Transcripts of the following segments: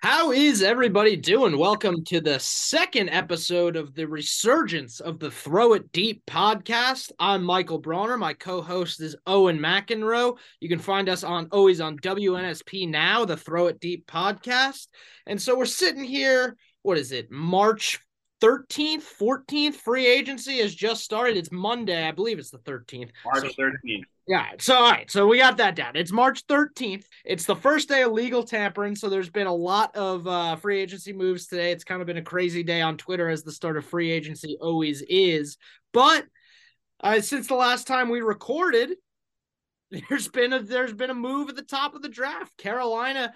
How is everybody doing? Welcome to the second episode of the resurgence of the Throw It Deep podcast. I'm Michael Brauner. My co-host is Owen McEnroe. You can find us on always on WNSP now, the Throw It Deep podcast. And so we're sitting here. What is it? March 13th, 14th. Free agency has just started. It's Monday, I believe it's the 13th. March so, 13th. Yeah. So, all right. So we got that down. It's March 13th. It's the first day of legal tampering. So there's been a lot of uh, free agency moves today. It's kind of been a crazy day on Twitter as the start of free agency always is. But uh, since the last time we recorded, there's been a there's been a move at the top of the draft. Carolina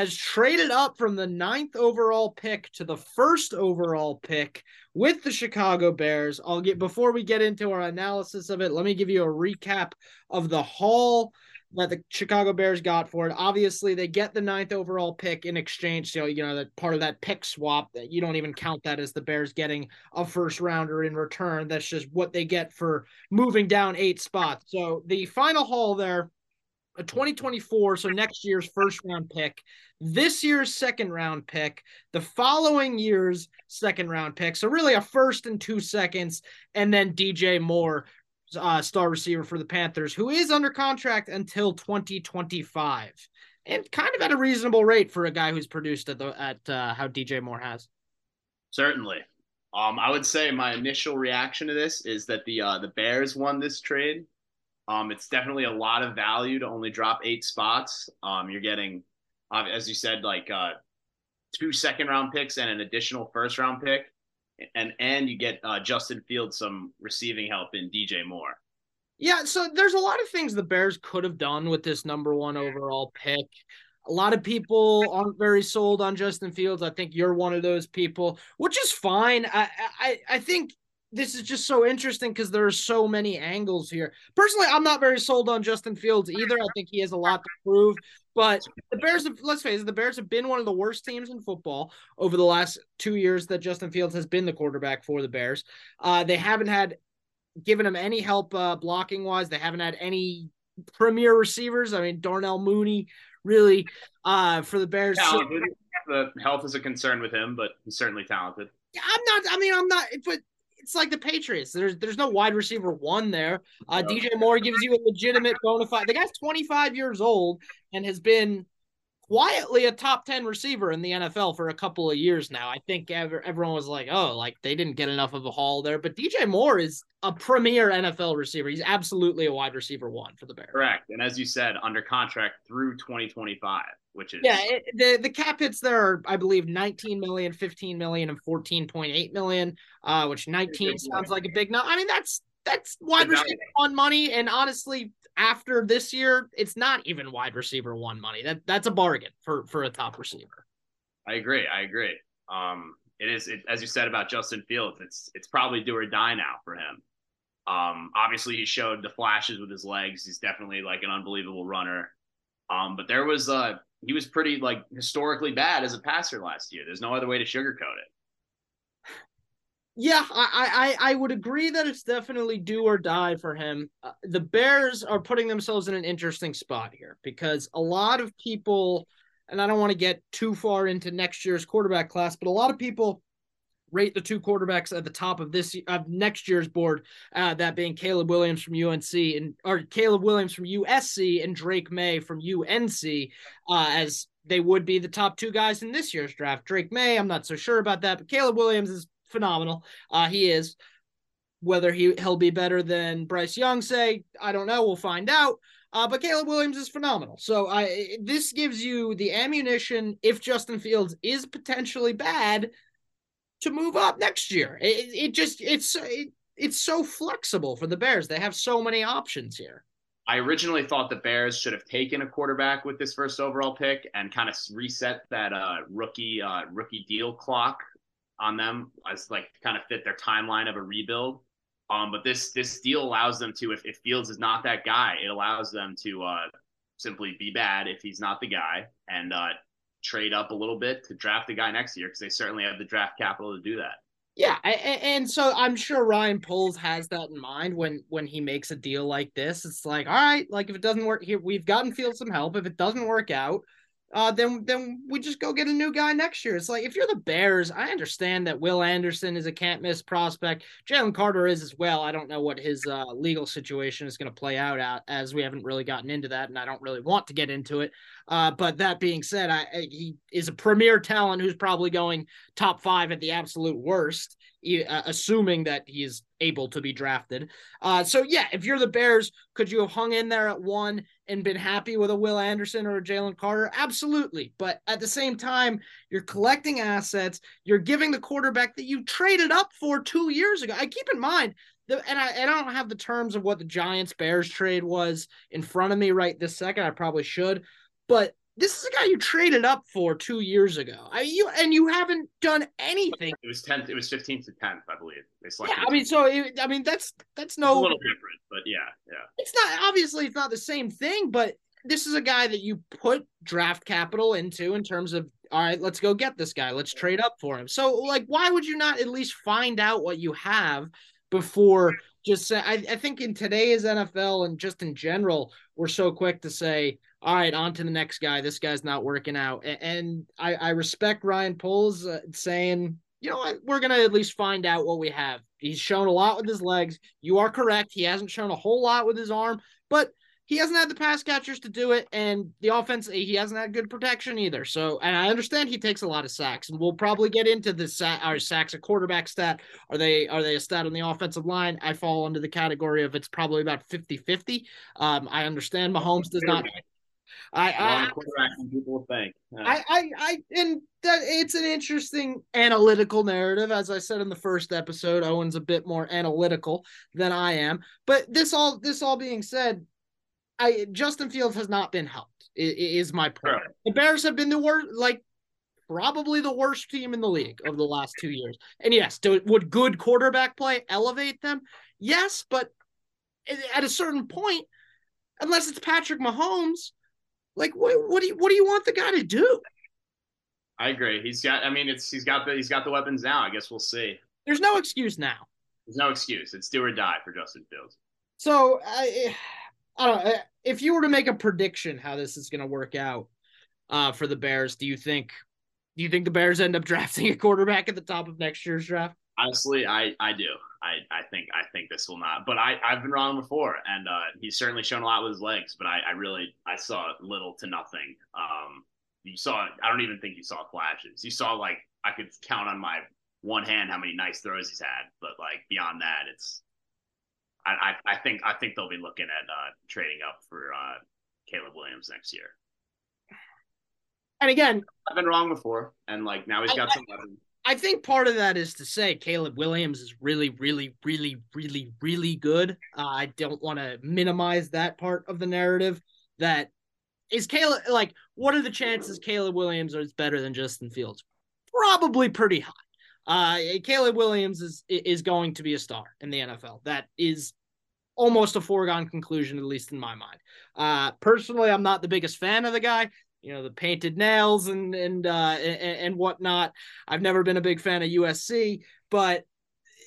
has traded up from the ninth overall pick to the first overall pick with the Chicago Bears. I'll get before we get into our analysis of it, let me give you a recap of the haul that the Chicago Bears got for it. Obviously, they get the ninth overall pick in exchange. So, you know, that part of that pick swap that you don't even count that as the Bears getting a first rounder in return. That's just what they get for moving down eight spots. So the final haul there a 2024, so next year's first round pick, this year's second round pick, the following year's second round pick. So really a first and two seconds, and then DJ Moore, uh, star receiver for the Panthers, who is under contract until 2025, and kind of at a reasonable rate for a guy who's produced at the at uh, how DJ Moore has. Certainly. Um, I would say my initial reaction to this is that the uh, the Bears won this trade um, it's definitely a lot of value to only drop eight spots. Um, you're getting, uh, as you said, like uh, two second round picks and an additional first round pick, and and you get uh, Justin Fields some receiving help in DJ Moore. Yeah, so there's a lot of things the Bears could have done with this number one overall pick. A lot of people aren't very sold on Justin Fields. I think you're one of those people, which is fine. I I, I think this is just so interesting because there are so many angles here. Personally, I'm not very sold on Justin Fields either. I think he has a lot to prove. But the Bears, have, let's face it, the Bears have been one of the worst teams in football over the last two years that Justin Fields has been the quarterback for the Bears. Uh, they haven't had given him any help uh, blocking wise. They haven't had any premier receivers. I mean, Darnell Mooney really uh, for the Bears. Talented. The health is a concern with him, but he's certainly talented. I'm not. I mean, I'm not. But it's like the Patriots. There's there's no wide receiver one there. Uh, DJ Moore gives you a legitimate bona fide. The guy's 25 years old and has been quietly a top 10 receiver in the NFL for a couple of years now. I think ever, everyone was like, oh, like they didn't get enough of a haul there. But DJ Moore is a premier NFL receiver. He's absolutely a wide receiver one for the Bears. Correct. And as you said, under contract through 2025 which is yeah it, the the cap hits there are i believe 19 million 15 million and 14.8 million uh which 19 sounds like a big number. i mean that's that's wide receiver one money and honestly after this year it's not even wide receiver one money. That that's a bargain for for a top receiver. I agree i agree. Um it is it, as you said about justin fields it's it's probably do or die now for him. Um obviously he showed the flashes with his legs. He's definitely like an unbelievable runner. Um but there was uh he was pretty like historically bad as a passer last year. There's no other way to sugarcoat it. Yeah, I, I I would agree that it's definitely do or die for him. Uh, the Bears are putting themselves in an interesting spot here because a lot of people, and I don't want to get too far into next year's quarterback class, but a lot of people rate the two quarterbacks at the top of this of next year's board, uh, that being Caleb Williams from UNC and or Caleb Williams from USC and Drake Maye from UNC, uh, as they would be the top two guys in this year's draft. Drake Maye, I'm not so sure about that, but Caleb Williams is phenomenal. Uh, he is. Whether he he'll be better than Bryce Young, say I don't know. We'll find out. Uh, but Caleb Williams is phenomenal. So I this gives you the ammunition if Justin Fields is potentially bad to move up next year. It, it just it's it, it's so flexible for the Bears. They have so many options here. I originally thought the Bears should have taken a quarterback with this first overall pick and kind of reset that uh, rookie uh, rookie deal clock on them as like kind of fit their timeline of a rebuild. Um, but this this deal allows them to, if, if Fields is not that guy, it allows them to uh, simply be bad if he's not the guy and uh, trade up a little bit to draft the guy next year because they certainly have the draft capital to do that. Yeah, and so I'm sure Ryan Poles has that in mind when when he makes a deal like this. It's like, all right, like if it doesn't work here, we've gotten Field some help. If it doesn't work out, uh, then then we just go get a new guy next year. It's like if you're the Bears, I understand that Will Anderson is a can't miss prospect. Jalen Carter is as well. I don't know what his uh, legal situation is going to play out at, as we haven't really gotten into that, and I don't really want to get into it. Uh, but that being said, I, I, he is a premier talent who's probably going top five at the absolute worst, uh, assuming that he's able to be drafted. Uh, so yeah, if you're the Bears, could you have hung in there at one and been happy with a Will Anderson or a Jalen Carter? Absolutely. But at the same time, you're collecting assets. You're giving the quarterback that you traded up for two years ago. I keep in mind and I, and I don't have the terms of what the Giants Bears trade was in front of me right this second. I probably should, but this is a guy you traded up for two years ago. I you and you haven't done anything. It was tenth. It was fifteenth to tenth, I believe. They selected. Yeah, I mean, so it, I mean that's that's no it's a little different, but yeah, yeah. It's not obviously it's not the same thing, but this is a guy that you put draft capital into in terms of all right, let's go get this guy. Let's trade up for him. So like, why would you not at least find out what you have before just say? I, I think in today's NFL and just in general, we're so quick to say all right, on to the next guy. This guy's not working out. And I, I respect Ryan Poles uh, saying, you know what, we're going to at least find out what we have. He's shown a lot with his legs. You are correct. He hasn't shown a whole lot with his arm, but he hasn't had the pass catchers to do it. And the offense, he hasn't had good protection either. So, and I understand he takes a lot of sacks, and we'll probably get into the our sacks a quarterback stat. Are they, are they a stat on the offensive line? I fall under the category of it's probably about 50 50. Um, I understand Mahomes does not I, I quarterback than people think. I, I, I, and that it's an interesting analytical narrative. As I said in the first episode, Owen's a bit more analytical than I am. But this all, this all being said, I Justin Fields has not been helped. Is my point. Sure. The Bears have been the worst, like probably the worst team in the league over the last two years. And yes, do, would good quarterback play elevate them? Yes, but at a certain point, unless it's Patrick Mahomes like, what, what do you what do you want the guy to do? I agree. He's got. I mean, it's he's got the he's got the weapons now. I guess we'll see. There's no excuse now. There's no excuse. It's do or die for Justin Fields. So I, I don't know if you were to make a prediction how this is going to work out uh, for the Bears. Do you think do you think the Bears end up drafting a quarterback at the top of next year's draft? Honestly, I I do. I, I think I think this will not. But I I've been wrong before, and uh, he's certainly shown a lot with his legs. But I, I really I saw little to nothing. Um, you saw I don't even think you saw flashes. You saw like I could count on my one hand how many nice throws he's had, but like beyond that, it's I I, I think I think they'll be looking at uh, trading up for uh, Caleb Williams next year. And again, I've been wrong before, and like now he's got I, some weapons. I think part of that is to say Caleb Williams is really, really, really, really, really good. Uh, I don't want to minimize that part of the narrative. That is Caleb. Like, what are the chances Caleb Williams is better than Justin Fields? Probably pretty high. Uh, Caleb Williams is is going to be a star in the NFL. That is almost a foregone conclusion, at least in my mind. Uh, personally, I'm not the biggest fan of the guy you know the painted nails and and uh and, and whatnot. I've never been a big fan of USC, but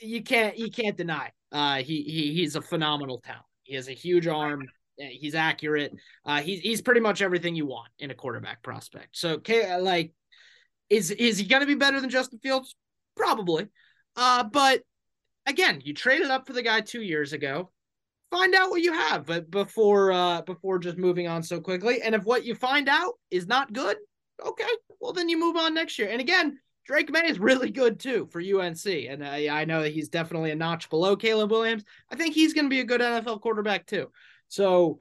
you can't you can't deny uh he, he he's a phenomenal talent. He has a huge arm. He's accurate. Uh, he's he's pretty much everything you want in a quarterback prospect. So, like, is is he going to be better than Justin Fields? Probably. Uh, but again, you traded up for the guy two years ago find out what you have but before uh before just moving on so quickly. And if what you find out is not good okay well then you move on next year. And again Drake Maye is really good too for UNC and I, I know that he's definitely a notch below Caleb Williams. I think he's going to be a good NFL quarterback too. So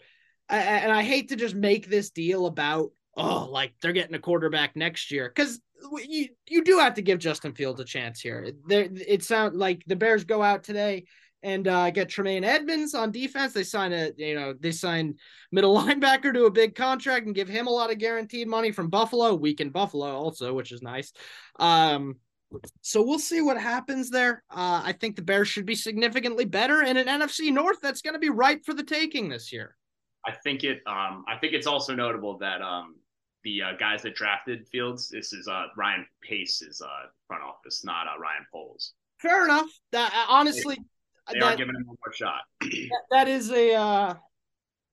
and I hate to just make this deal about oh like they're getting a quarterback next year. Cuz you you do have to give Justin Fields a chance here. There, it sounds like the Bears go out today and uh, get Tremaine Edmunds on defense. They sign a you know they sign middle linebacker to a big contract and give him a lot of guaranteed money from Buffalo. Week in Buffalo also, which is nice. Um, so we'll see what happens there. Uh, I think the Bears should be significantly better in an NFC North that's going to be ripe for the taking this year. I think it. Um, I think it's also notable that um, the uh, guys that drafted Fields. This is uh, Ryan Pace's uh, front office, not uh, Ryan Poles. Fair enough. That honestly, they that, are giving him one more shot. that, that is a uh,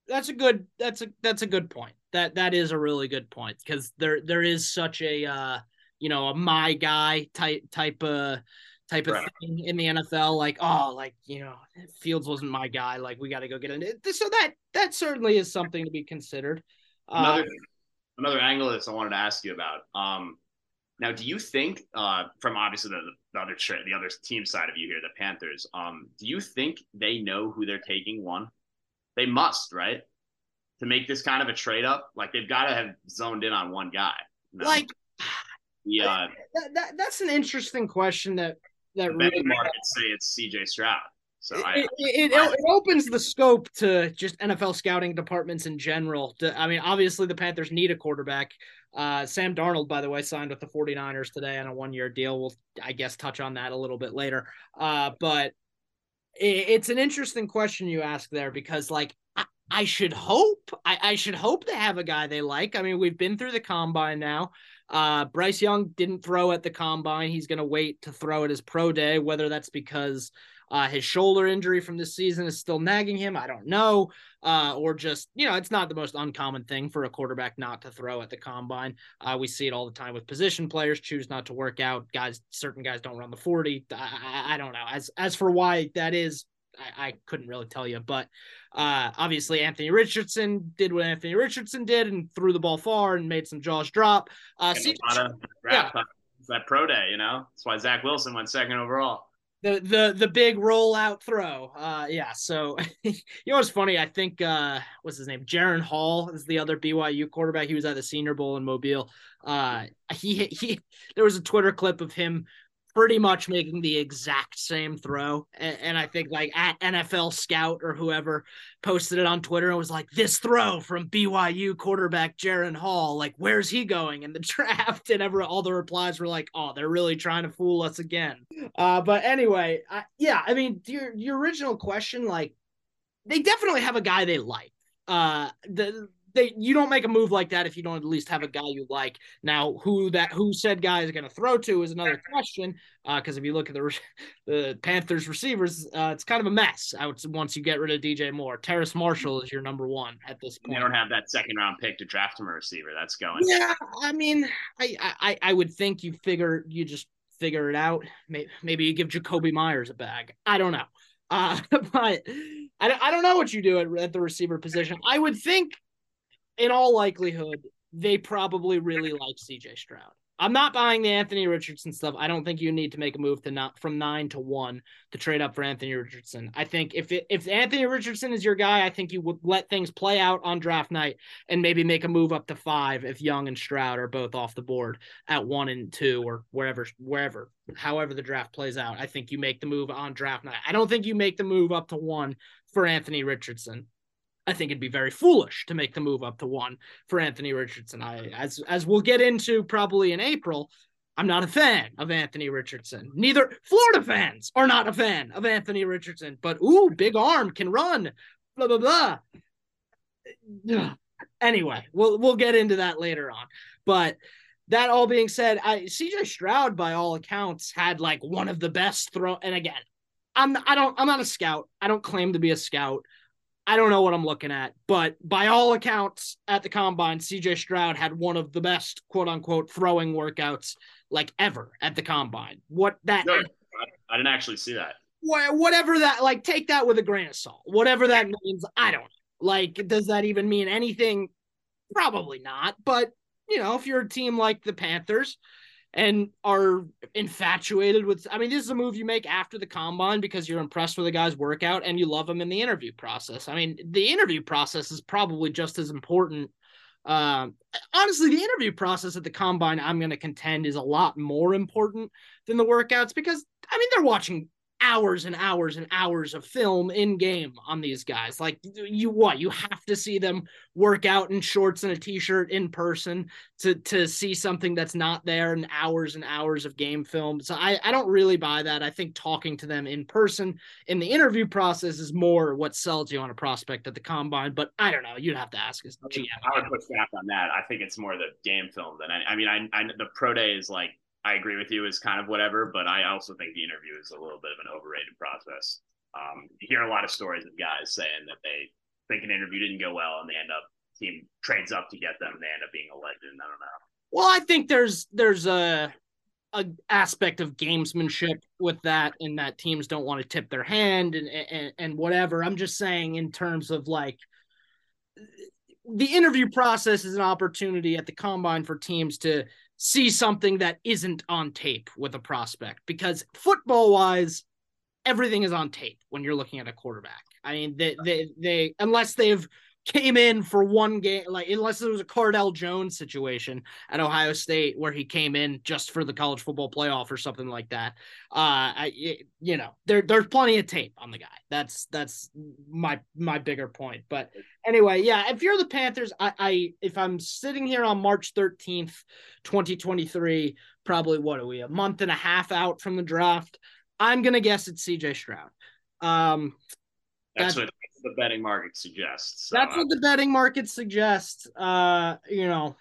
that's a good that's a that's a good point. That that is a really good point because there there is such a uh you know a my guy type type of type of right. thing in the NFL. Like oh like you know Fields wasn't my guy. Like we got to go get it. So that that certainly is something to be considered. Another uh, another angle that I wanted to ask you about. Um, now, do you think, uh, from obviously the, the other tra- the other team side of you here, the Panthers, um, do you think they know who they're taking? One, they must, right, to make this kind of a trade up. Like they've got to have zoned in on one guy. You know? Like, yeah, that, that, that's an interesting question. That that really markets say it's C.J. Stroud. So it, I, it, it, it, opens the scope to just NFL scouting departments in general. To, I mean, obviously the Panthers need a quarterback. Uh, Sam Darnold, by the way, signed with the 49ers today on a one year deal. We'll, I guess, touch on that a little bit later. Uh, but it's an interesting question you ask there because, like, I, I should hope, I, I should hope they have a guy they like. I mean, we've been through the combine now. Uh, Bryce Young didn't throw at the combine. He's going to wait to throw at his pro day, whether that's because uh, his shoulder injury from this season is still nagging him. I don't know. Uh, or just, you know, it's not the most uncommon thing for a quarterback not to throw at the combine. Uh, we see it all the time with position players choose not to work out. Guys, certain guys don't run the 40. I, I, I don't know. As, as for why that is, I, I couldn't really tell you. But uh, obviously, Anthony Richardson did what Anthony Richardson did and threw the ball far and made some jaws drop. Uh, CJ, yeah. that pro day, you know, that's why Zach Wilson went second overall the the the big rollout throw. Uh yeah, so you know what's funny? I think uh what's his name? Jaren Hall is the other BYU quarterback. He was at the Senior Bowl in Mobile. Uh he he there was a Twitter clip of him pretty much making the exact same throw. And, and, I think like at NFL Scout or whoever posted it on Twitter and was like, this throw from BYU quarterback Jaren Hall, like, where's he going in the draft? And ever all the replies were like, oh, they're really trying to fool us again. Uh, but anyway, I, yeah, I mean, your your original question, like, they definitely have a guy they like. Uh, the they you don't make a move like that if you don't at least have a guy you like. Now, who that who said guy is going to throw to is another question. Because uh, if you look at the the Panthers receivers, uh, it's kind of a mess. Out once you get rid of DJ Moore, Terrace Marshall is your number one at this point. They don't have that second round pick to draft him a receiver. That's going. Yeah, I mean, I I I would think you figure you just figure it out. Maybe, maybe you give Jakobi Meyers a bag. I don't know. Uh, but I, I don't know what you do at, at the receiver position. I would think in all likelihood, they probably really like CJ Stroud. I'm not buying the Anthony Richardson stuff. I don't think you need to make a move to not from nine to one to trade up for Anthony Richardson. I think if it, if Anthony Richardson is your guy, I think you would let things play out on draft night and maybe make a move up to five if Young and Stroud are both off the board at one and two or wherever wherever however the draft plays out. I think you make the move on draft night. I don't think you make the move up to one for Anthony Richardson. I think it'd be very foolish to make the move up to one for Anthony Richardson. I as as we'll get into probably in April, I'm not a fan of Anthony Richardson. Neither Florida fans are not a fan of Anthony Richardson. But ooh, big arm can run. Blah blah blah. Anyway, we'll we'll get into that later on. But that all being said, I CJ Stroud, by all accounts, had like one of the best throw. And again, I'm I don't I'm not a scout. I don't claim to be a scout. I don't know what I'm looking at, but by all accounts at the combine, CJ Stroud had one of the best quote unquote throwing workouts like ever at the combine. What that no, I didn't actually see that. Whatever that like take that with a grain of salt. Whatever that means, I don't know. Like does that even mean anything? Probably not, but you know, if you're a team like the Panthers, and are infatuated with I mean, this is a move you make after the combine because you're impressed with the guy's workout and you love him in the interview process. I mean, the interview process is probably just as important. Um, honestly, the interview process at the combine, I'm going to contend, is a lot more important than the workouts because I mean, they're watching hours and hours and hours of film in game on these guys. Like you what? You have to see them work out in shorts and a t-shirt in person to to see something that's not there and hours and hours of game film. So I, I don't really buy that. I think talking to them in person in the interview process is more what sells you on a prospect at the combine. But I don't know. You'd have to ask his GM. I would push back on that. I think it's more the game film than I, I mean I, I the pro day is like I agree with you is kind of whatever, but I also think the interview is a little bit of an overrated process. Um, you hear a lot of stories of guys saying that they think an interview didn't go well and they end up team trades up to get them and they end up being a legend. I don't know. Well, I think there's there's a a aspect of gamesmanship with that, and that teams don't want to tip their hand and and, and whatever. I'm just saying in terms of like the interview process is an opportunity at the combine for teams to see something that isn't on tape with a prospect because football wise everything is on tape when you're looking at a quarterback. I mean they they, they unless they've came in for one game, like unless it was a Cardale Jones situation at Ohio State where he came in just for the college football playoff or something like that. Uh, I, you know, there there's plenty of tape on the guy. That's that's my my bigger point. But anyway, yeah, if you're the Panthers, I, I if I'm sitting here on March 13th, 2023, probably what are we a month and a half out from the draft? I'm gonna guess it's CJ Stroud. Um, what the betting market suggests. So. That's what the betting market suggests. Uh, you know,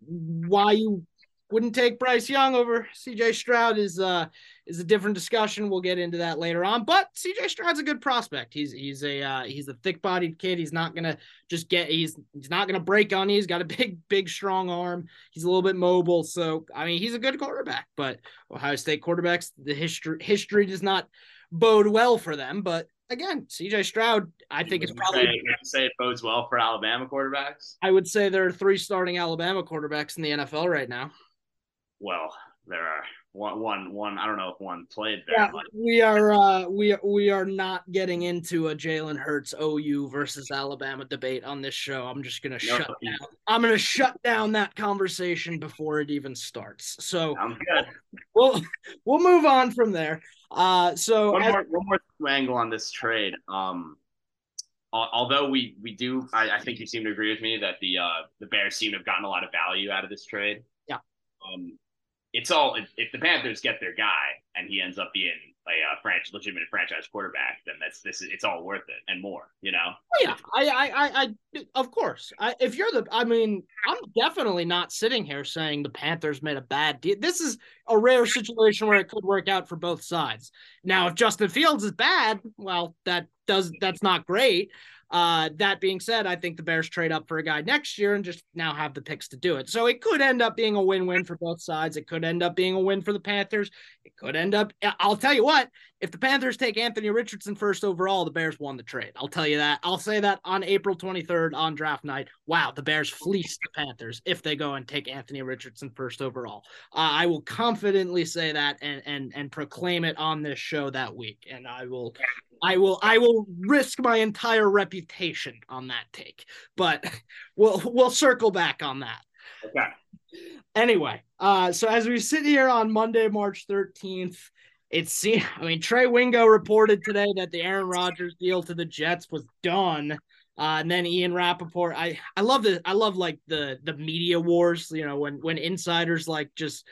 why you wouldn't take Bryce Young over CJ Stroud is uh is a different discussion. We'll get into that later on. But CJ Stroud's a good prospect. He's he's a uh, he's a thick bodied kid. He's not gonna just get he's he's not gonna break on you. He's got a big big strong arm. He's a little bit mobile. So I mean he's a good quarterback. But Ohio State quarterbacks the history history does not bode well for them. But again, CJ Stroud, I think it's probably say, say it bodes well for Alabama quarterbacks. I would say there are three starting Alabama quarterbacks in the NFL right now. Well, there are one, one, one. I don't know if one played there. Yeah, we are, uh, we we are not getting into a Jalen Hurts OU versus Alabama debate on this show. I'm just gonna no, shut down. I'm gonna shut down that conversation before it even starts. So we'll we'll move on from there. Uh, so one more, one more angle on this trade. Um, although we we do, I, I, think you seem to agree with me that the uh, the Bears seem to have gotten a lot of value out of this trade. Yeah. Um, it's all if, if the Panthers get their guy and he ends up being a, franchise, legitimate franchise quarterback, then that's this. It's all worth it and more. You know. Oh, yeah, I, I, I, I of course. I, if you're the, I mean, I'm definitely not sitting here saying the Panthers made a bad deal. This is a rare situation where it could work out for both sides. Now, if Justin Fields is bad, well, that does that's not great. Uh, that being said, I think the Bears trade up for a guy next year and just now have the picks to do it. So it could end up being a win-win for both sides. It could end up being a win for the Panthers. It could end up. I'll tell you what. If the Panthers take Anthony Richardson first overall, the Bears won the trade. I'll tell you that. I'll say that on April 23rd on draft night. Wow, the Bears fleeced the Panthers if they go and take Anthony Richardson first overall. Uh, I will confidently say that and and and proclaim it on this show that week. And I will I will I will risk my entire reputation on that take, but we'll we'll circle back on that. Okay. Anyway, uh, so as we sit here on Monday, March 13th, it's I mean, Trey Wingo reported today that the Aaron Rodgers deal to the Jets was done. Uh, and then Ian Rapoport, I I love the I love like the the media wars, you know, when when insiders like just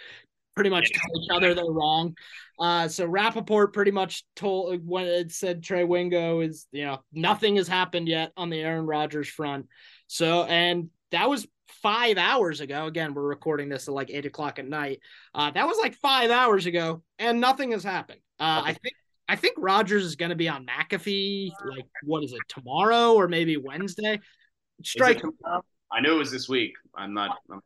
pretty much tell each other they're wrong. Uh, so Rapoport pretty much told when it said Trey Wingo is, you know, nothing has happened yet on the Aaron Rodgers front. So, and that was five hours ago. Again, we're recording this at like eight o'clock at night. Uh, that was like five hours ago, and nothing has happened. Uh, I think I think Rodgers is going to be on McAfee. Like, what is it tomorrow or maybe Wednesday? Strike. I knew it was this week. I'm not. I'm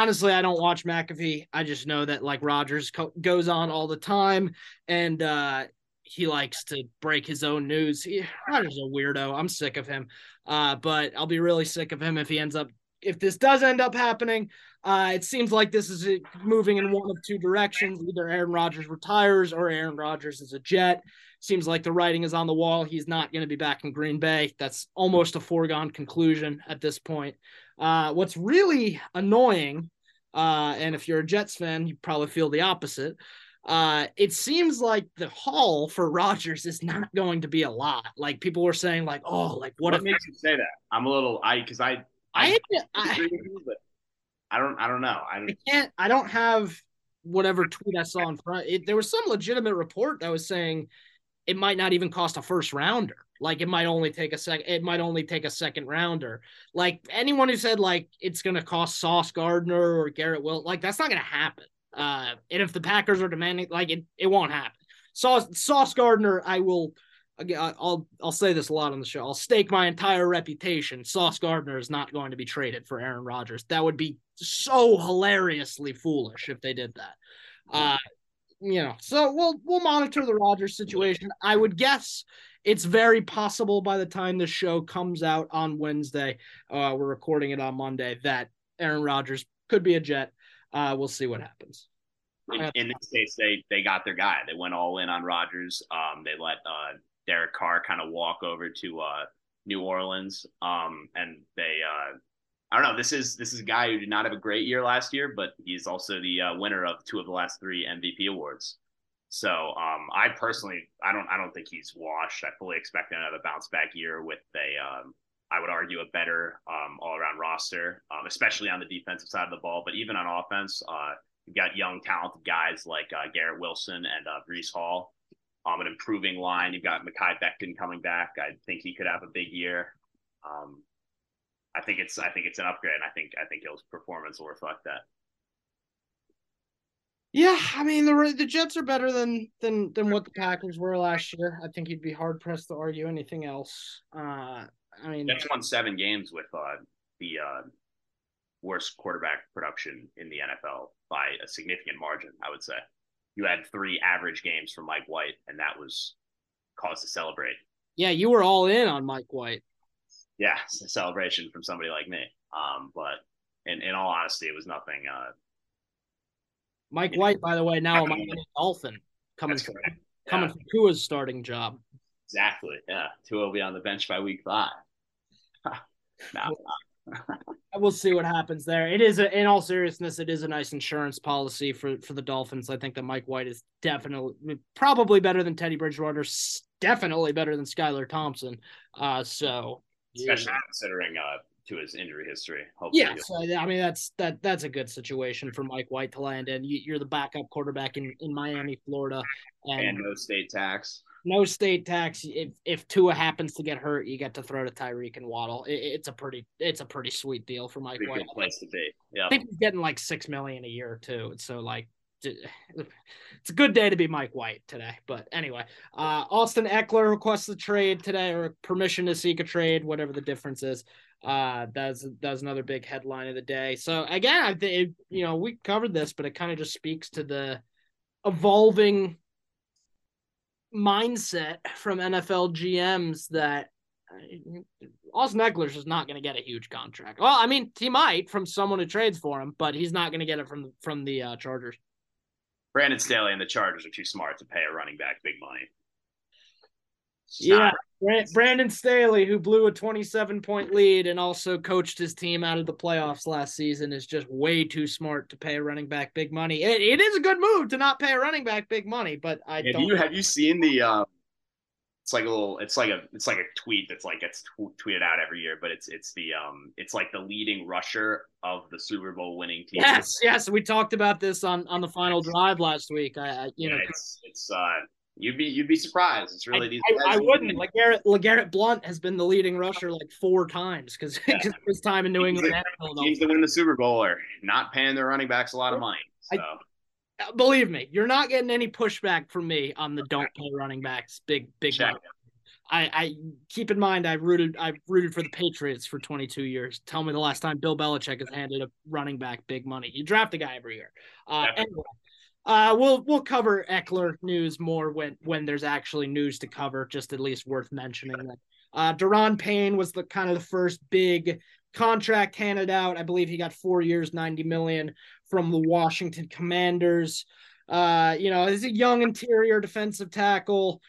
honestly, I don't watch McAfee. I just know that like Rodgers co- goes on all the time, and uh, he likes to break his own news. He, Rodgers a weirdo. I'm sick of him. Uh, but I'll be really sick of him if he ends up if this does end up happening. Uh, it seems like this is moving in one of two directions. Either Aaron Rodgers retires or Aaron Rodgers is a Jet. Seems like the writing is on the wall. He's not going to be back in Green Bay. That's almost a foregone conclusion at this point. Uh, what's really annoying, uh, and if you're a Jets fan, you probably feel the opposite. Uh, it seems like the haul for Rodgers is not going to be a lot. Like people were saying, like, oh, like what, what makes you say that? I'm a little I because I I, I, I, I don't I don't know. I, I can't I don't have whatever tweet I saw in front. It, there was some legitimate report that was saying it might not even cost a first rounder. Like it might only take a second. It might only take a second rounder. Like anyone who said like it's going to cost Sauce Gardner or Garrett Will, like that's not going to happen. Uh, and if the Packers are demanding, like it, it won't happen. Sauce Sauce Gardner, I will again, I'll I'll say this a lot on the show. I'll stake my entire reputation. Sauce Gardner is not going to be traded for Aaron Rodgers. That would be so hilariously foolish if they did that. Uh, you know, so we'll we'll monitor the Rodgers situation. I would guess it's very possible by the time the show comes out on Wednesday, uh, we're recording it on Monday, that Aaron Rodgers could be a Jet. Uh, we'll see what happens. In, in, this case, they they got their guy. They went all in on Rodgers. Um, they let uh, Derek Carr kind of walk over to uh, New Orleans. Um, and they, uh, I don't know. This is this is a guy who did not have a great year last year, but he's also the uh, winner of two of the last three MVP awards. So um, I personally, I don't, I don't think he's washed. I fully expect another bounce back year with a, um, I would argue, a better um, all around roster, um, especially on the defensive side of the ball. But even on offense, uh, you've got young, talented guys like uh, Garrett Wilson and uh, Breece Hall um, an improving line. You've got Mekhi Becton coming back. I think he could have a big year. Um, I think it's I think it's an upgrade. And I think I think his performance will reflect that. Yeah, I mean the the Jets are better than than than what the Packers were last year. I think you'd be hard pressed to argue anything else. Uh, I mean, Jets won seven games with uh, the uh, worst quarterback production in the NFL by a significant margin. I would say you had three average games from Mike White, and that was cause to celebrate. Yeah, you were all in on Mike White. Yeah, it's a celebration from somebody like me. Um, but in, in all honesty, it was nothing. Uh, Mike White, by the way, now a Miami Dolphin coming from, coming from Tua's starting job. Exactly. Yeah, Tua will be on the bench by week five. no, we'll see what happens there. It is, a, in all seriousness, it is a nice insurance policy for for the Dolphins. I think that Mike White is definitely, probably better than Teddy Bridgewater, definitely better than Skylar Thompson. Uh, so especially yeah. considering uh to his injury history. Hopefully yeah, so, I mean that's that that's a good situation for Mike White to land in. You, are the backup quarterback in in Miami, Florida, and, and no state tax no state tax. If if Tua happens to get hurt, you get to throw to Tyreek and Waddle. It, it's a pretty it's a pretty sweet deal for Mike White. place to be. Yeah, I think he's getting like six million a year too. So like, it's a good day to be Mike White today. But anyway, uh, Austin Ekeler requests a trade today or permission to seek a trade, whatever the difference is. Uh, that's that's another big headline of the day. So again, I think you know we covered this, but it kind of just speaks to the evolving mindset from NFL GMs that uh, Austin Ekeler is not going to get a huge contract. Well, I mean, he might from someone who trades for him, but he's not going to get it from from the uh, Chargers. Brandon Staley and the Chargers are too smart to pay a running back big money. Yeah, Brandon Staley, who blew a 27 point lead and also coached his team out of the playoffs last season, is just way too smart to pay a running back big money. it, it is a good move to not pay a running back big money, but I have don't. You, have you seen the? Uh, it's like a little. It's like a. It's like a tweet that's like gets tw- tweeted out every year, but it's it's the um. It's like the leading rusher of the Super Bowl winning team. Yes, yes, we talked about this on on the final drive last week. I, I you yeah, know, it's it's uh You'd be you'd be surprised. It's really I, I, I wouldn't. LeGarrette LeGarrette Blunt has been the leading rusher like four times because yeah. his time in New England. Teams that win the Super Bowl are not paying their running backs a lot of money. So. I, believe me, you're not getting any pushback from me on the don't pay running backs. Big big. I, I keep in mind I rooted I rooted for the Patriots for 22 years. Tell me the last time Bill Belichick has handed a running back big money. You draft a guy every year. Uh, anyway, uh, we'll we'll cover Ekeler news more when when there's actually news to cover. Just at least worth mentioning that. Uh, Daron Payne was the kind of the first big contract handed out. I believe he got four years, ninety million from the Washington Commanders. Uh, you know, he's a young interior defensive tackle.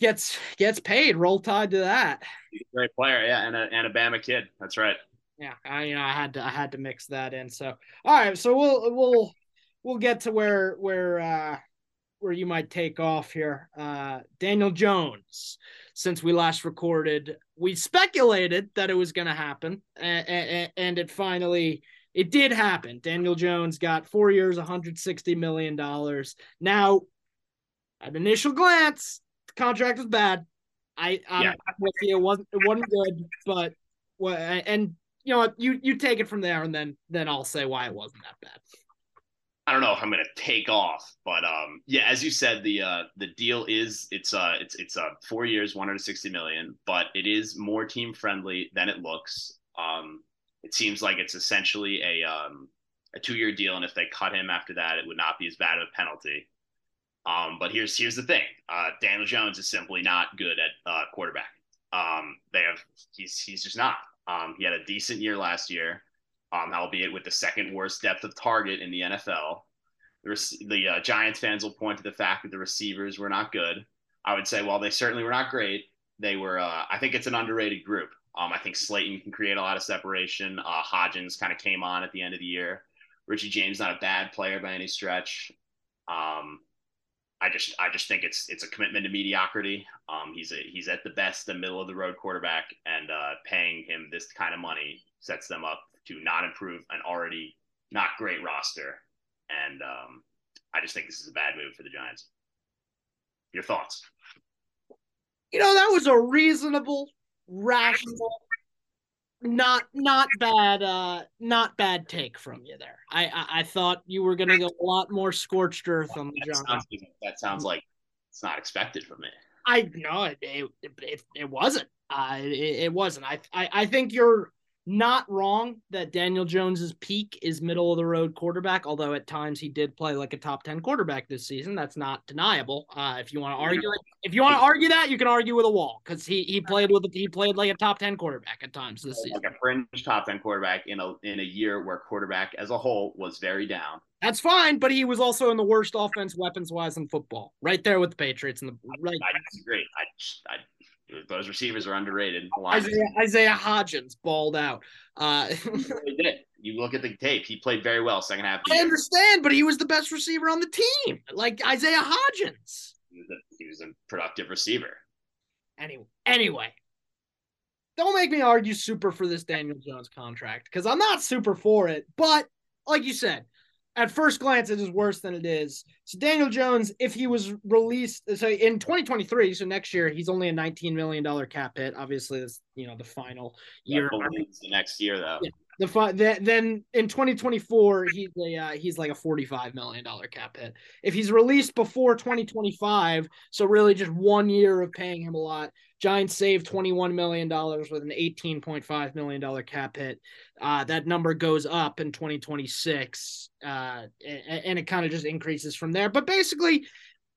Gets gets paid. Roll Tide to that. Great player, yeah, and a and a Bama kid. That's right. Yeah, I you know I had to I had to mix that in. So all right, so we'll we'll we'll get to where where uh where you might take off here. Uh Daniel Jones, since we last recorded, we speculated that it was going to happen and, and, it finally it did happen. Daniel Jones got 4 years 160 million dollars. Now at initial glance, the contract was bad. I I'm yeah. with you. It wasn't it wasn't good, but and you know you you take it from there and then then I'll say why it wasn't that bad. I don't know if I'm to take off, but um, yeah, as you said, the uh, the deal is it's uh it's it's uh four years, 160 million, but it is more team friendly than it looks. Um, it seems like it's essentially a um a two year deal, and if they cut him after that, it would not be as bad of a penalty. Um, but here's here's the thing: uh, Daniel Jones is simply not good at uh, quarterback. Um, they have he's he's just not. Um, he had a decent year last year um, albeit with the second worst depth of target in the NFL. The, the uh, Giants fans will point to the fact that the receivers were not good. I would say, while they certainly were not great, they were. Uh, I think it's an underrated group. Um, I think Slayton can create a lot of separation. Uh, Hodgins kind of came on at the end of the year. Richie James not a bad player by any stretch. Um, I just I just think it's it's a commitment to mediocrity. Um, he's a he's at the best the middle of the road quarterback, and uh, paying him this kind of money sets them up to not improve an already not great roster. And um, I just think this is a bad move for the Giants. Your thoughts? You know, that was a reasonable, rational, not not bad, uh, not bad take from you there. I I, I thought you were going to go a lot more scorched earth on the Giants. Sounds, that sounds like it's not expected from me. I know it it, it, it wasn't. Uh, it, it wasn't. I, I I think you're not wrong that Daniel Jones's peak is middle of the road quarterback, although at times he did play like a top 10 quarterback this season. That's not deniable. Uh, if you want to argue it, if you want to argue that, you can argue with a wall because he he played with he played like a top 10 quarterback at times this season. Like a fringe top 10 quarterback in a in a year where quarterback as a whole was very down. That's fine, but he was also in the worst offense weapons wise in football, right there with the Patriots and the right. I disagree. I, I those receivers are underrated. Isaiah, Isaiah Hodgins balled out. Uh, he did. You look at the tape; he played very well second half. I understand, but he was the best receiver on the team, like Isaiah Hodgins. He was a, he was a productive receiver. Anyway, anyway, don't make me argue super for this Daniel Jones contract because I'm not super for it. But like you said, at first glance, it is worse than it is. So Daniel Jones, if he was released, so in 2023, so next year, he's only a 19 million dollar cap hit. Obviously, that's you know the final year. the next year though. Yeah. The fi- then in 2024 he's a uh, he's like a 45 million dollar cap hit. If he's released before 2025, so really just one year of paying him a lot, Giants saved $21 million with an $18.5 million cap hit. Uh, that number goes up in 2026, uh, and, and, it kind of just increases from there. But basically,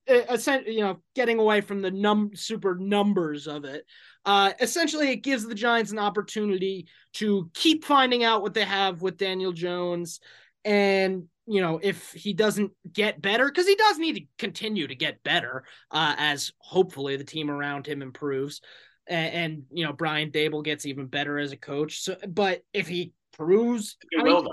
uh, you know, getting away from the num super numbers of it, uh, essentially it gives the Giants an opportunity to keep finding out what they have with Daniel Jones and you know, if he doesn't get better, because he does need to continue to get better uh, as hopefully the team around him improves. And, and, you know, Brian Daboll gets even better as a coach. So, but if he proves, I mean,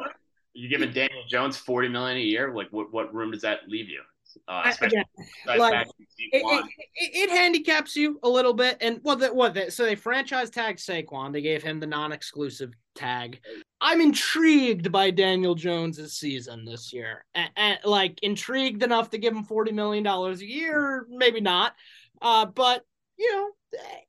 you giving Daniel Jones forty million a year, like what what room does that leave you? Uh, yeah, like, it, it, it, it, handicaps you a little bit. And well, what the, so they franchise tagged Saquon. They gave him the non-exclusive tag. I'm intrigued by Daniel Jones's season this year. And, and, like intrigued enough to give him forty million dollars a year, maybe not. Uh, but you know,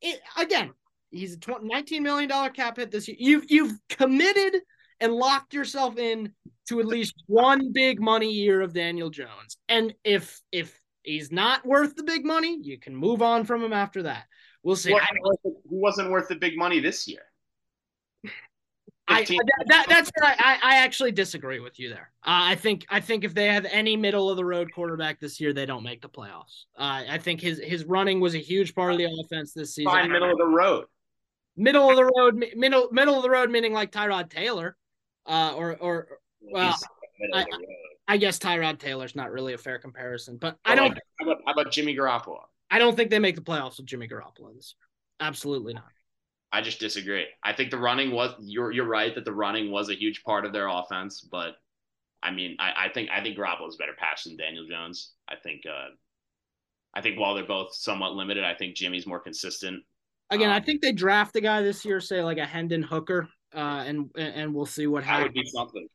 it, again, he's a 20, 19 million dollar cap hit this year. You've you've committed and locked yourself in to at least one big money year of Daniel Jones. And if if he's not worth the big money, you can move on from him after that. We'll see. He wasn't, wasn't worth the big money this year. I, that, that's I, I actually disagree with you there. Uh, I think I think if they have any middle of the road quarterback this year, they don't make the playoffs. Uh, I think his his running was a huge part of the offense this season. Fine, middle of the road. Middle of the road, middle middle of the road, meaning like Tyrod Taylor, uh, or or well, I, I, guess Tyrod Taylor's not really a fair comparison, but I don't. How about, how about Jimmy Garoppolo? I don't think they make the playoffs with Jimmy Garoppolo this year. Absolutely not. I just disagree. I think the running was you're you're right that the running was a huge part of their offense, but I mean, I, I think I think Garoppolo's better patch than Daniel Jones. I think uh, I think while they're both somewhat limited, I think Jimmy's more consistent. Again, um, I think they draft a guy this year, say like a Hendon Hooker, uh, and and we'll see what happens. That would be something.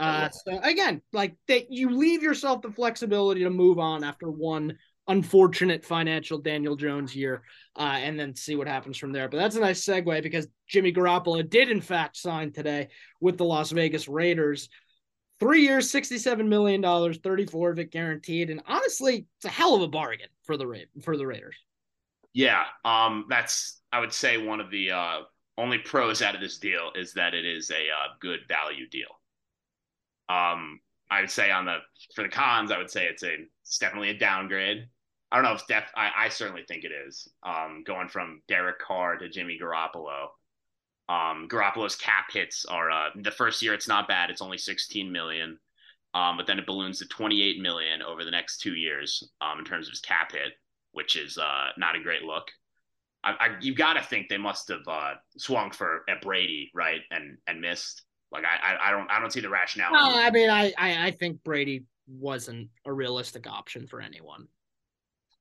Uh, so again, like that, you leave yourself the flexibility to move on after one unfortunate financial Daniel Jones year, uh, and then see what happens from there. But that's a nice segue because Jimmy Garoppolo did in fact sign today with the Las Vegas Raiders. Three years, $67 million, 34 of it guaranteed. And honestly, it's a hell of a bargain for the Ra- for the Raiders. Yeah, um, that's I would say one of the uh, only pros out of this deal is that it is a uh, good value deal. Um, I would say on the for the cons, I would say it's a it's definitely a downgrade. I don't know if def I, I certainly think it is. Um, going from Derek Carr to Jimmy Garoppolo. Um, Garoppolo's cap hits are uh, the first year it's not bad. It's only 16 million. Um, but then it balloons to 28 million over the next two years um, in terms of his cap hit, which is uh, not a great look. I, I you got to think they must have uh, swung for at Brady, right, and and missed. Like I, I, I don't, I don't see the rationale. No, I mean, I, I, I think Brady wasn't a realistic option for anyone.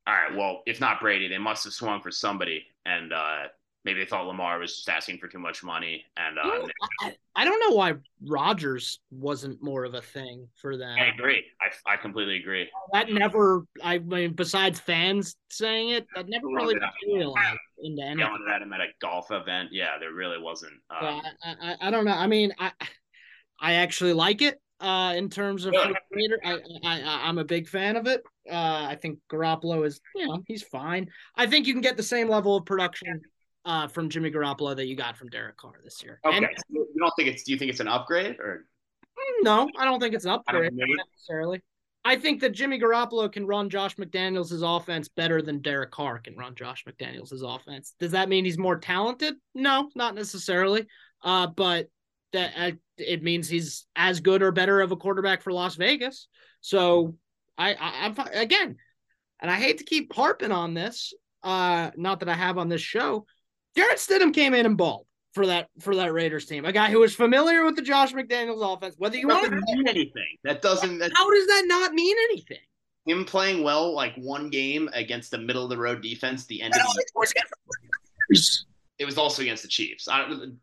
All right, well, if not Brady, they must have swung for somebody, and uh, maybe they thought Lamar was just asking for too much money. And uh, I, I don't know why Rodgers wasn't more of a thing for them. I agree. I, I completely agree. That never, I mean, besides fans saying it, that never really materialized into anything. Yelling at him at a golf event, yeah, there really wasn't. Um, I, I, I don't know. I mean, I, I actually like it uh, in terms of. I, I, I, I'm a big fan of it. Uh, I think Garoppolo is, you know, he's fine. I think you can get the same level of production uh, from Jimmy Garoppolo that you got from Derek Carr this year. okay, And you don't think it's? Do you think it's an upgrade or? no, I don't think it's an upgrade maybe. necessarily. I think that Jimmy Garoppolo can run Josh McDaniels' offense better than Derek Carr can run Josh McDaniels' offense. Does that mean he's more talented? No, not necessarily. Uh, but that uh, it means he's as good or better of a quarterback for Las Vegas. So I, I I'm again, and I hate to keep harping on this. Uh, not that I have on this show. Jarrett Stidham came in and balled for that for that Raiders team. A guy who was familiar with the Josh McDaniels offense. Whether you want to mean anything. That doesn't. That, how does that not mean anything? him playing well, like one game against the middle of the road defense, the end of the it was also against the Chiefs. I don't,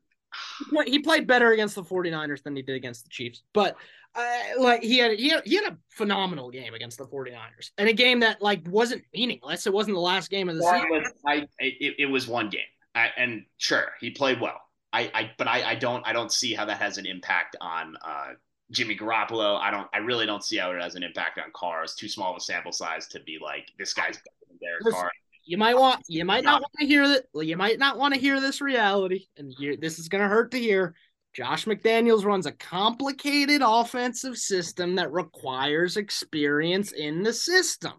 He played better against the 49ers than he did against the Chiefs. But uh, like he had he had, he had a phenomenal game against the 49ers. And a game that like wasn't meaningless. It wasn't the last game of the That season. was- I, it, it was one game, I, and sure he played well. I, I but I, I don't I don't see how that has an impact on uh, Jimmy Garoppolo. I don't I really don't see how it has an impact on Carr. It's too small of a sample size to be like this guy's better than Derek Listen, Carr. You might want you might not want to hear that well, you might not want to hear this reality. And this is gonna hurt to hear. Josh McDaniels runs a complicated offensive system that requires experience in the system.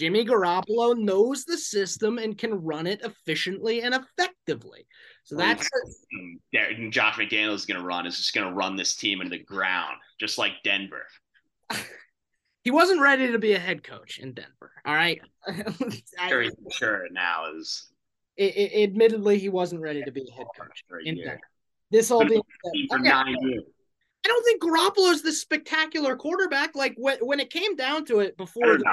Jimmy Garoppolo knows the system and can run it efficiently and effectively. So that's And Josh McDaniels is going to run is just going to run this team into the ground, just like Denver. he wasn't ready to be a head coach in Denver. All right. Sure, sure now is I- I- admittedly, he wasn't ready to be a head coach in. Denver. This all being said, okay. I don't think Garoppolo's this spectacular quarterback. Like when, when it came down to it before the,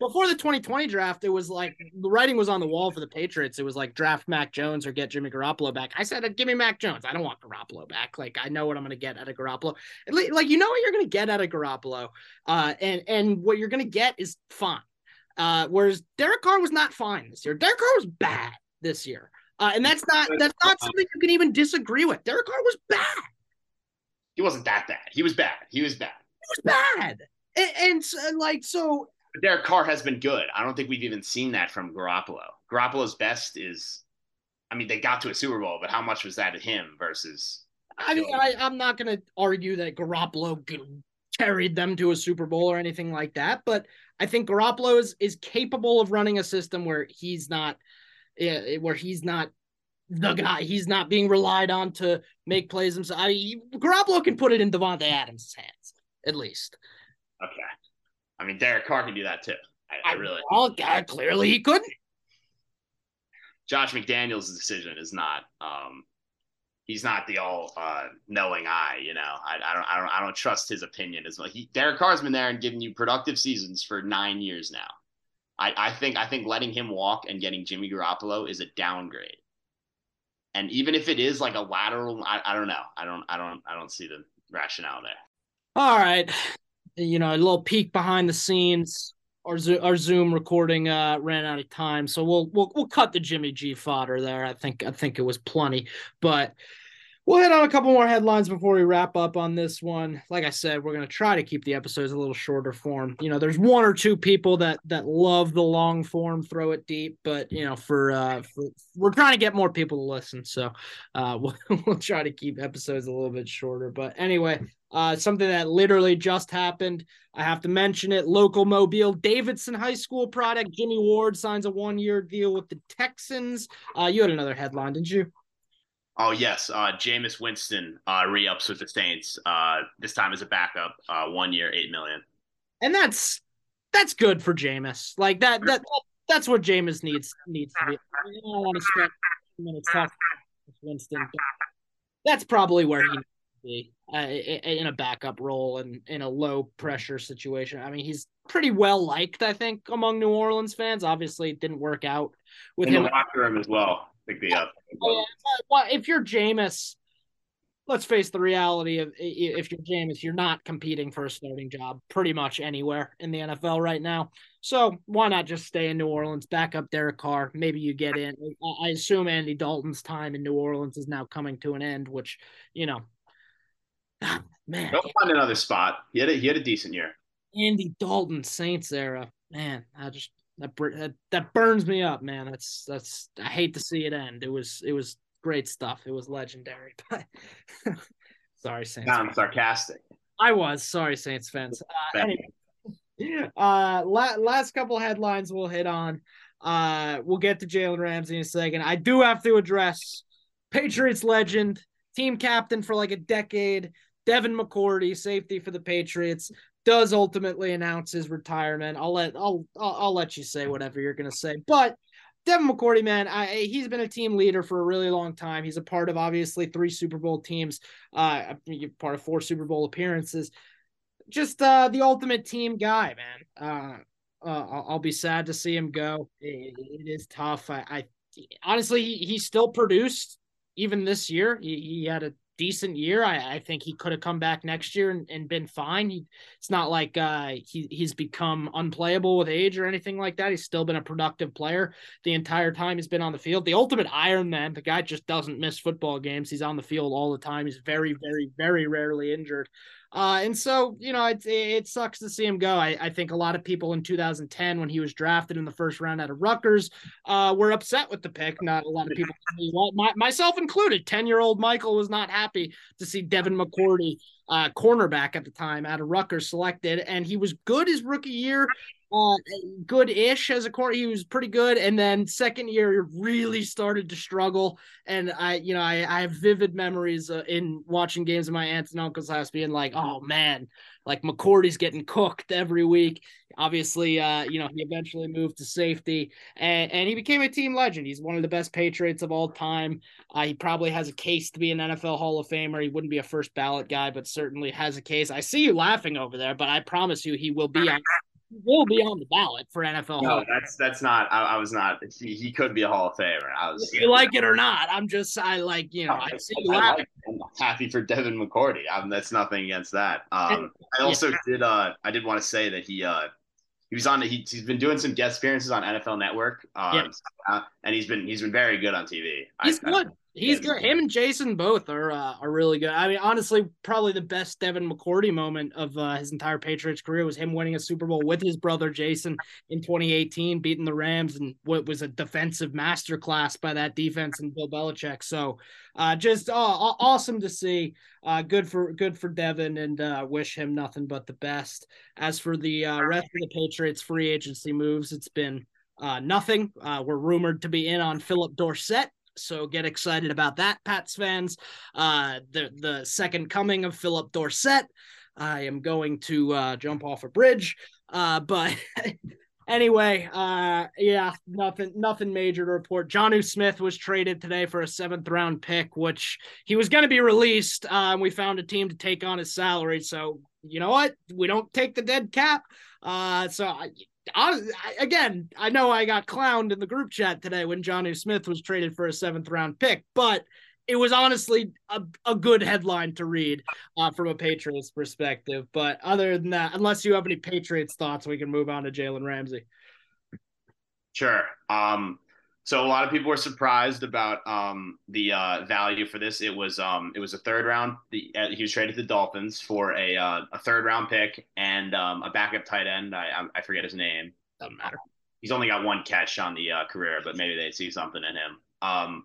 before the 2020 draft, it was like the writing was on the wall for the Patriots. It was like draft Mac Jones or get Jimmy Garoppolo back. I said, give me Mac Jones. I don't want Garoppolo back. Like I know what I'm going to get out of Garoppolo. Like you know what you're going to get out of Garoppolo, uh, and and what you're going to get is fine. Uh, whereas Derek Carr was not fine this year. Derek Carr was bad this year. Uh, and that's not that's not something you can even disagree with. Derek Carr was bad. He wasn't that bad. He was bad. He was bad. He was bad. And, and so, like so But Derek Carr has been good. I don't think we've even seen that from Garoppolo. Garoppolo's best is, I mean, they got to a Super Bowl, but how much was that to him versus? I mean, I, I'm not going to argue that Garoppolo carried them to a Super Bowl or anything like that, but I think Garoppolo is, is capable of running a system where he's not, where he's not the guy. He's not being relied on to make plays himself. I mean, Garoppolo can put it in Davante Adams' hands, at least. Okay, I mean, Derek Carr can do that too. I, I really. Well, God, clearly he couldn't. Josh McDaniels' decision is not. um He's not the all uh, knowing eye, you know. I, I don't, I don't, I don't trust his opinion as well. He, Derek Carr's been there and giving you productive seasons for nine years now. I, I think, I think letting him walk and getting Jimmy Garoppolo is a downgrade. And even if it is like a lateral, I, I don't know. I don't, I don't, I don't see the rationale there. All right. You know, a little peek behind the scenes. Our, our Zoom recording uh, ran out of time, so we'll we'll we'll cut the Jimmy G fodder there. I think I think it was plenty, but We'll hit on a couple more headlines before we wrap up on this one. Like I said, we're going to try to keep the episodes a little shorter form. You know, there's one or two people that that love the long form, throw it deep, but you know, for uh for, we're trying to get more people to listen, so uh we'll, we'll try to keep episodes a little bit shorter. But anyway, uh something that literally just happened. I have to mention it. Local Mobile Davidson High School product Jimmy Ward signs a one-year deal with the Texans. Uh you had another headline, didn't you? Oh yes, uh, Jameis Winston uh, re-ups with the Saints. Uh, this time as a backup, uh, one year, eight million. And that's that's good for Jameis. Like that that, that that's what Jameis needs needs to be. I don't want to spend minutes talking with Winston. that's probably where he needs to be uh, in a backup role and in a low pressure situation. I mean, he's pretty well liked, I think, among New Orleans fans. Obviously, it didn't work out with in him. the locker room as well think the uh, well, if you're Jameis, let's face the reality of if you're Jameis, you're not competing for a starting job pretty much anywhere in the NFL right now. So why not just stay in New Orleans, back up Derek Carr? Maybe you get in. I assume Andy Dalton's time in New Orleans is now coming to an end, which you know, man, go find another spot. He had a, he had a decent year. Andy Dalton Saints era, man. I just that that that burns me up, man. That's that's I hate to see it end. It was it was great stuff. It was legendary. But sorry, Saints. I'm sarcastic. I was sorry, Saints fans. Uh, anyway, uh, la- last couple headlines we'll hit on. Uh, we'll get to Jalen Ramsey in a second. I do have to address Patriots legend, team captain for like a decade, Devin McCourty, safety for the Patriots does ultimately announce his retirement. I'll let I'll I'll, I'll let you say whatever you're gonna say, but. Devin McCourty, man, I, he's been a team leader for a really long time. He's a part of obviously three Super Bowl teams, uh, part of four Super Bowl appearances. Just uh, the ultimate team guy, man. Uh, uh, I'll, I'll, be sad to see him go. it, it is tough. I, I honestly, he, he still produced even this year. He, he had a decent year. I, I think he could have come back next year and, and been fine. He, it's not like uh, he, he's become unplayable with age or anything like that. He's still been a productive player the entire time he's been on the field. The ultimate Iron Man, the guy just doesn't miss football games. He's on the field all the time. He's very, very, very rarely injured. Uh, and so, you know, it, it sucks to see him go. I, I think a lot of people in 2010, when he was drafted in the first round out of Rutgers, uh, were upset with the pick. Not a lot of people, my, myself included. 10 year old Michael was not happy to see Devin McCourty, uh, cornerback at the time, out of Rutgers selected. And he was good his rookie year uh, good-ish as a corner. He was pretty good, and then second year really started to struggle. And I, you know, I, I have vivid memories uh, in watching games of my aunts and uncles' house, being like, "Oh man, like McCourty's getting cooked every week." Obviously, uh, you know, he eventually moved to safety, and, and he became a team legend. He's one of the best Patriots of all time. Uh, he probably has a case to be an NFL Hall of Famer. He wouldn't be a first ballot guy, but certainly has a case. I see you laughing over there, but I promise you, he will be on will be on the ballot for NFL. No, that's that's not. I, I was not. He, he, could be a Hall of Famer. I was. You like it or not, I'm just. I like you know. I, I see you I like, I'm happy for Devin McCourty. I'm, that's nothing against that. Um, I also yeah. did. Uh, I did want to say that he. Uh, he was on. He, he's been doing some guest appearances on NFL Network. Um, yeah. and he's been he's been very good on TV. He's I, good. He's good. Him and Jason both are uh, are really good. I mean, honestly, probably the best Devin McCourty moment of uh, his entire Patriots career was him winning a Super Bowl with his brother Jason in 2018, beating the Rams, and what was a defensive masterclass by that defense and Bill Belichick. So, uh, just uh, awesome to see. Uh, good for good for Devin, and uh, wish him nothing but the best. As for the uh, rest of the Patriots free agency moves, it's been uh, nothing. Uh, we're rumored to be in on Phillip Dorsett so get excited about that, Pats fans. Uh, the the second coming of Phillip Dorsett. I am going to uh, jump off a bridge, uh, but anyway, uh, yeah, nothing nothing major to report. Jonnu Smith was traded today for a seventh round pick, which he was going to be released. Uh, and we found a team to take on his salary. So you know what? We don't take the dead cap. Uh, so I, Again, I know I got clowned in the group chat today when Jonnu Smith was traded for a seventh round pick, but it was honestly a, a good headline to read uh, from a Patriots perspective. But other than that, unless you have any Patriots thoughts, we can move on to Jalen Ramsey. Sure. Um, So a lot of people were surprised about um, the uh, value for this. It was um, it was a third round. The, uh, he was traded to the Dolphins for a uh, a third round pick and um, a backup tight end. I I forget his name. Doesn't matter. He's only got one catch on the uh, career, but maybe they see something in him. Um,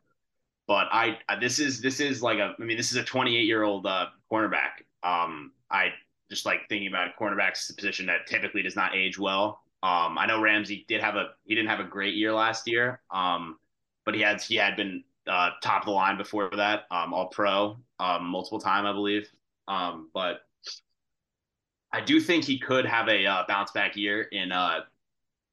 but I this is this is like a I mean this is a 28 year old uh, cornerback. Um, I just like thinking about a cornerbacks, position that typically does not age well. Um, I know Ramsey did have a he didn't have a great year last year, um, but he had he had been uh, top of the line before that, um, All Pro um, multiple time, I believe. Um, but I do think he could have a uh, bounce back year in uh,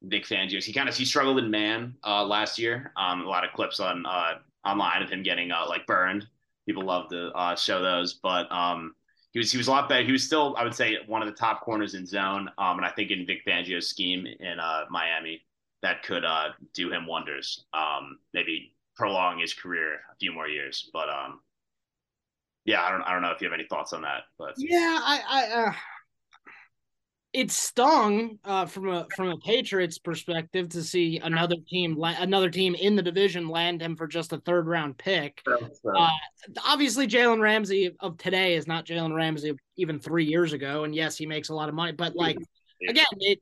Vic Fangio's. He kind of he struggled in man uh, last year. Um, a lot of clips on uh, online of him getting uh, like burned. People love to uh, show those, but um, he was he was a lot better. He was still, I would say, one of the top corners in zone. Um, and I think in Vic Fangio's scheme in uh, Miami, that could uh, do him wonders. Um, maybe prolong his career a few more years. But um, yeah, I don't I don't know if you have any thoughts on that. But yeah, I I uh, it stung uh, from a from a Patriots perspective to see another team another team in the division land him for just a third round pick. Uh, obviously, Jalen Ramsey of today is not Jalen Ramsey of even three years ago, and yes, he makes a lot of money. But like again, it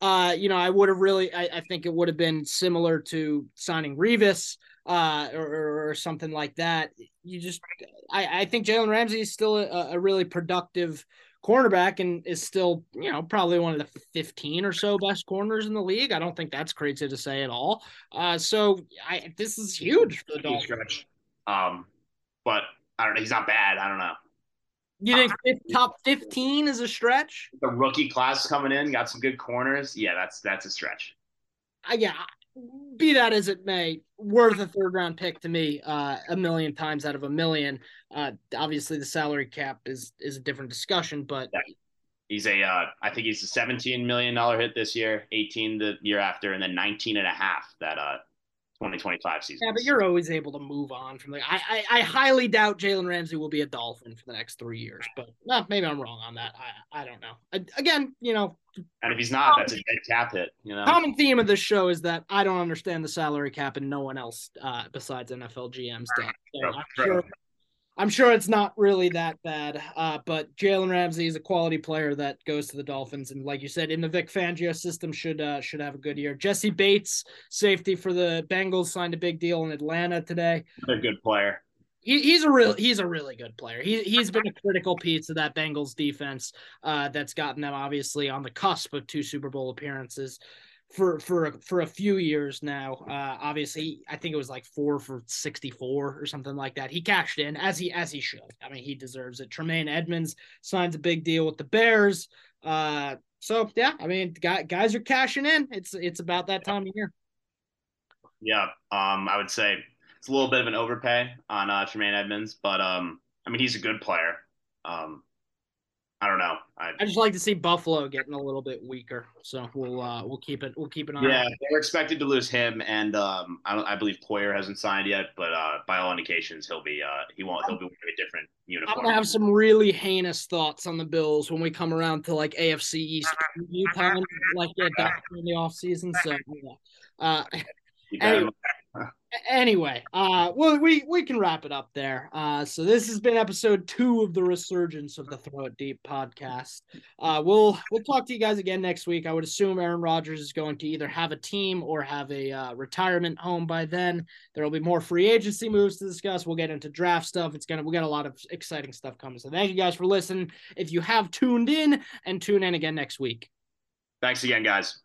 uh, you know I would have really I, I think it would have been similar to signing Revis uh, or, or something like that. You just I I think Jalen Ramsey is still a, a really productive cornerback and is still, you know, probably one of the 15 or so best corners in the league. I don't think that's crazy to say at all. Uh, so I this is huge for the Dolphins. Um, but I don't know. He's not bad. I don't know. You think top 15 is a stretch? The rookie class coming in got some good corners. Yeah, that's that's a stretch. Uh, yeah, be that as it may, worth a third round pick to me, uh, a million times out of a million. Uh, obviously, the salary cap is is a different discussion, but he's a, uh, I think he's a seventeen million dollar hit this year, eighteen the year after, and then 19 and a half that uh 2025 season. Yeah, but you're always able to move on from like I I, I highly doubt Jalen Ramsey will be a Dolphin for the next three years, but well, maybe I'm wrong on that. I I don't know. I, again, you know. And if he's not, that's a dead cap hit. You know. Common theme of this show is that I don't understand the salary cap, and no one else uh, besides NFL GMs does. So I'm sure I'm sure it's not really that bad. Uh, but Jalen Ramsey is a quality player that goes to the Dolphins, and like you said, in the Vic Fangio system, should uh, should have a good year. Jessie Bates, safety for the Bengals, signed a big deal in Atlanta today. A good player. He, he's a real he's a really good player. He he's been a critical piece of that Bengals defense uh, that's gotten them obviously on the cusp of two Super Bowl appearances for for for a few years now. Uh, obviously, I think it was like four for sixty four or something like that. He cashed in as he as he should. I mean, he deserves it. Tremaine Edmunds signs a big deal with the Bears. Uh, so yeah, I mean, guys are cashing in. It's it's about that time of year. Yeah, um, I would say it's a little bit of an overpay on uh, Tremaine Edmunds, but um, I mean, he's a good player. Um, I don't know. I, I, just like to see Buffalo getting a little bit weaker, so we'll uh, we'll keep it we'll keep an eye. Yeah, they're expected to lose him, and um, I, I believe Poyer hasn't signed yet, but uh, by all indications, he'll be uh, he won't he'll be wearing a different uniform. I'm gonna have some really heinous thoughts on the Bills when we come around to like AFC East time, like yeah, in the off season. So yeah. Uh, anyway, uh, well, we we can wrap it up there. Uh, so this has been episode two of the resurgence of the Throw It Deep podcast. Uh, we'll we'll talk to you guys again next week. I would assume Aaron Rodgers is going to either have a team or have a uh, retirement home by then. There will be more free agency moves to discuss. We'll get into draft stuff. It's gonna we got a lot of exciting stuff coming. So thank you guys for listening. If you have tuned in, and tune in again next week. Thanks again, guys.